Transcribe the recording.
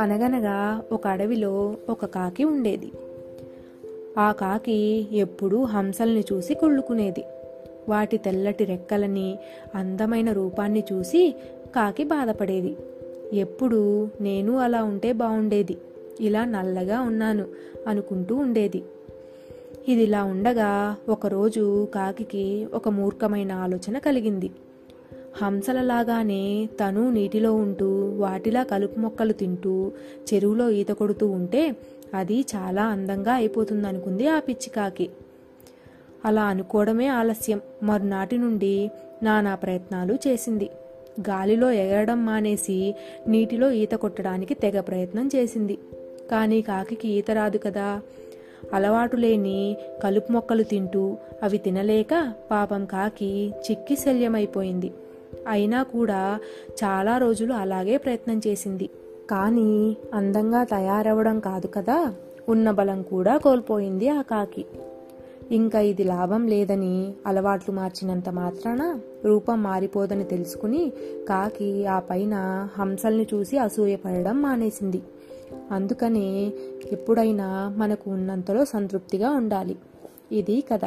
అనగనగా ఒక అడవిలో ఒక కాకి ఉండేది. ఆ కాకి ఎప్పుడూ హంసల్ని చూసి కుళ్ళుకునేది వాటి తెల్లటి రెక్కలని అందమైన రూపాన్ని చూసి కాకి బాధపడేది. ఎప్పుడూ నేను అలా ఉంటే బాగుండేది ఇలా నల్లగా ఉన్నాను అనుకుంటూ ఉండేది. ఇదిలా ఉండగా ఒకరోజు కాకి ఒక మూర్ఖమైన ఆలోచన కలిగింది. హంసలలాగానే తను నీటిలో ఉంటూ వాటిలా కలుపు మొక్కలు తింటూ చెరువులో ఈత కొడుతూ ఉంటే అది చాలా అందంగా అయిపోతుంది అనుకుంది ఆ పిచ్చి కాకి అలా అనుకోవడమే ఆలస్యం. మరునాటి నుండి నానా ప్రయత్నాలు చేసింది. గాలిలో ఎగరడం మానేసి నీటిలో ఈత కొట్టడానికి తెగ ప్రయత్నం చేసింది. కానీ కాకికి ఈత రాదు కదా. అలవాటు లేని కలుపు మొక్కలు తింటూ అవి తినలేక పాపం కాకి చిక్కి శల్యమైపోయింది. అయినా కూడా చాలా రోజులు అలాగే ప్రయత్నం చేసింది. కానీ అందంగా తయారవడం కాదు కదా? ఉన్న బలం కూడా కోల్పోయింది ఆ కాకి. ఇంకా ఇది లాభం లేదని అలవాట్లు మార్చినంత మాత్రాన రూపం మారిపోదని తెలుసుకుని కాకి ఆ పైన హంసల్ని చూసి అసూయపడడం మానేసింది. అందుకనే ఎప్పుడైనా మనకు ఉన్నంతలో సంతృప్తిగా ఉండాలి. ఇది కథ.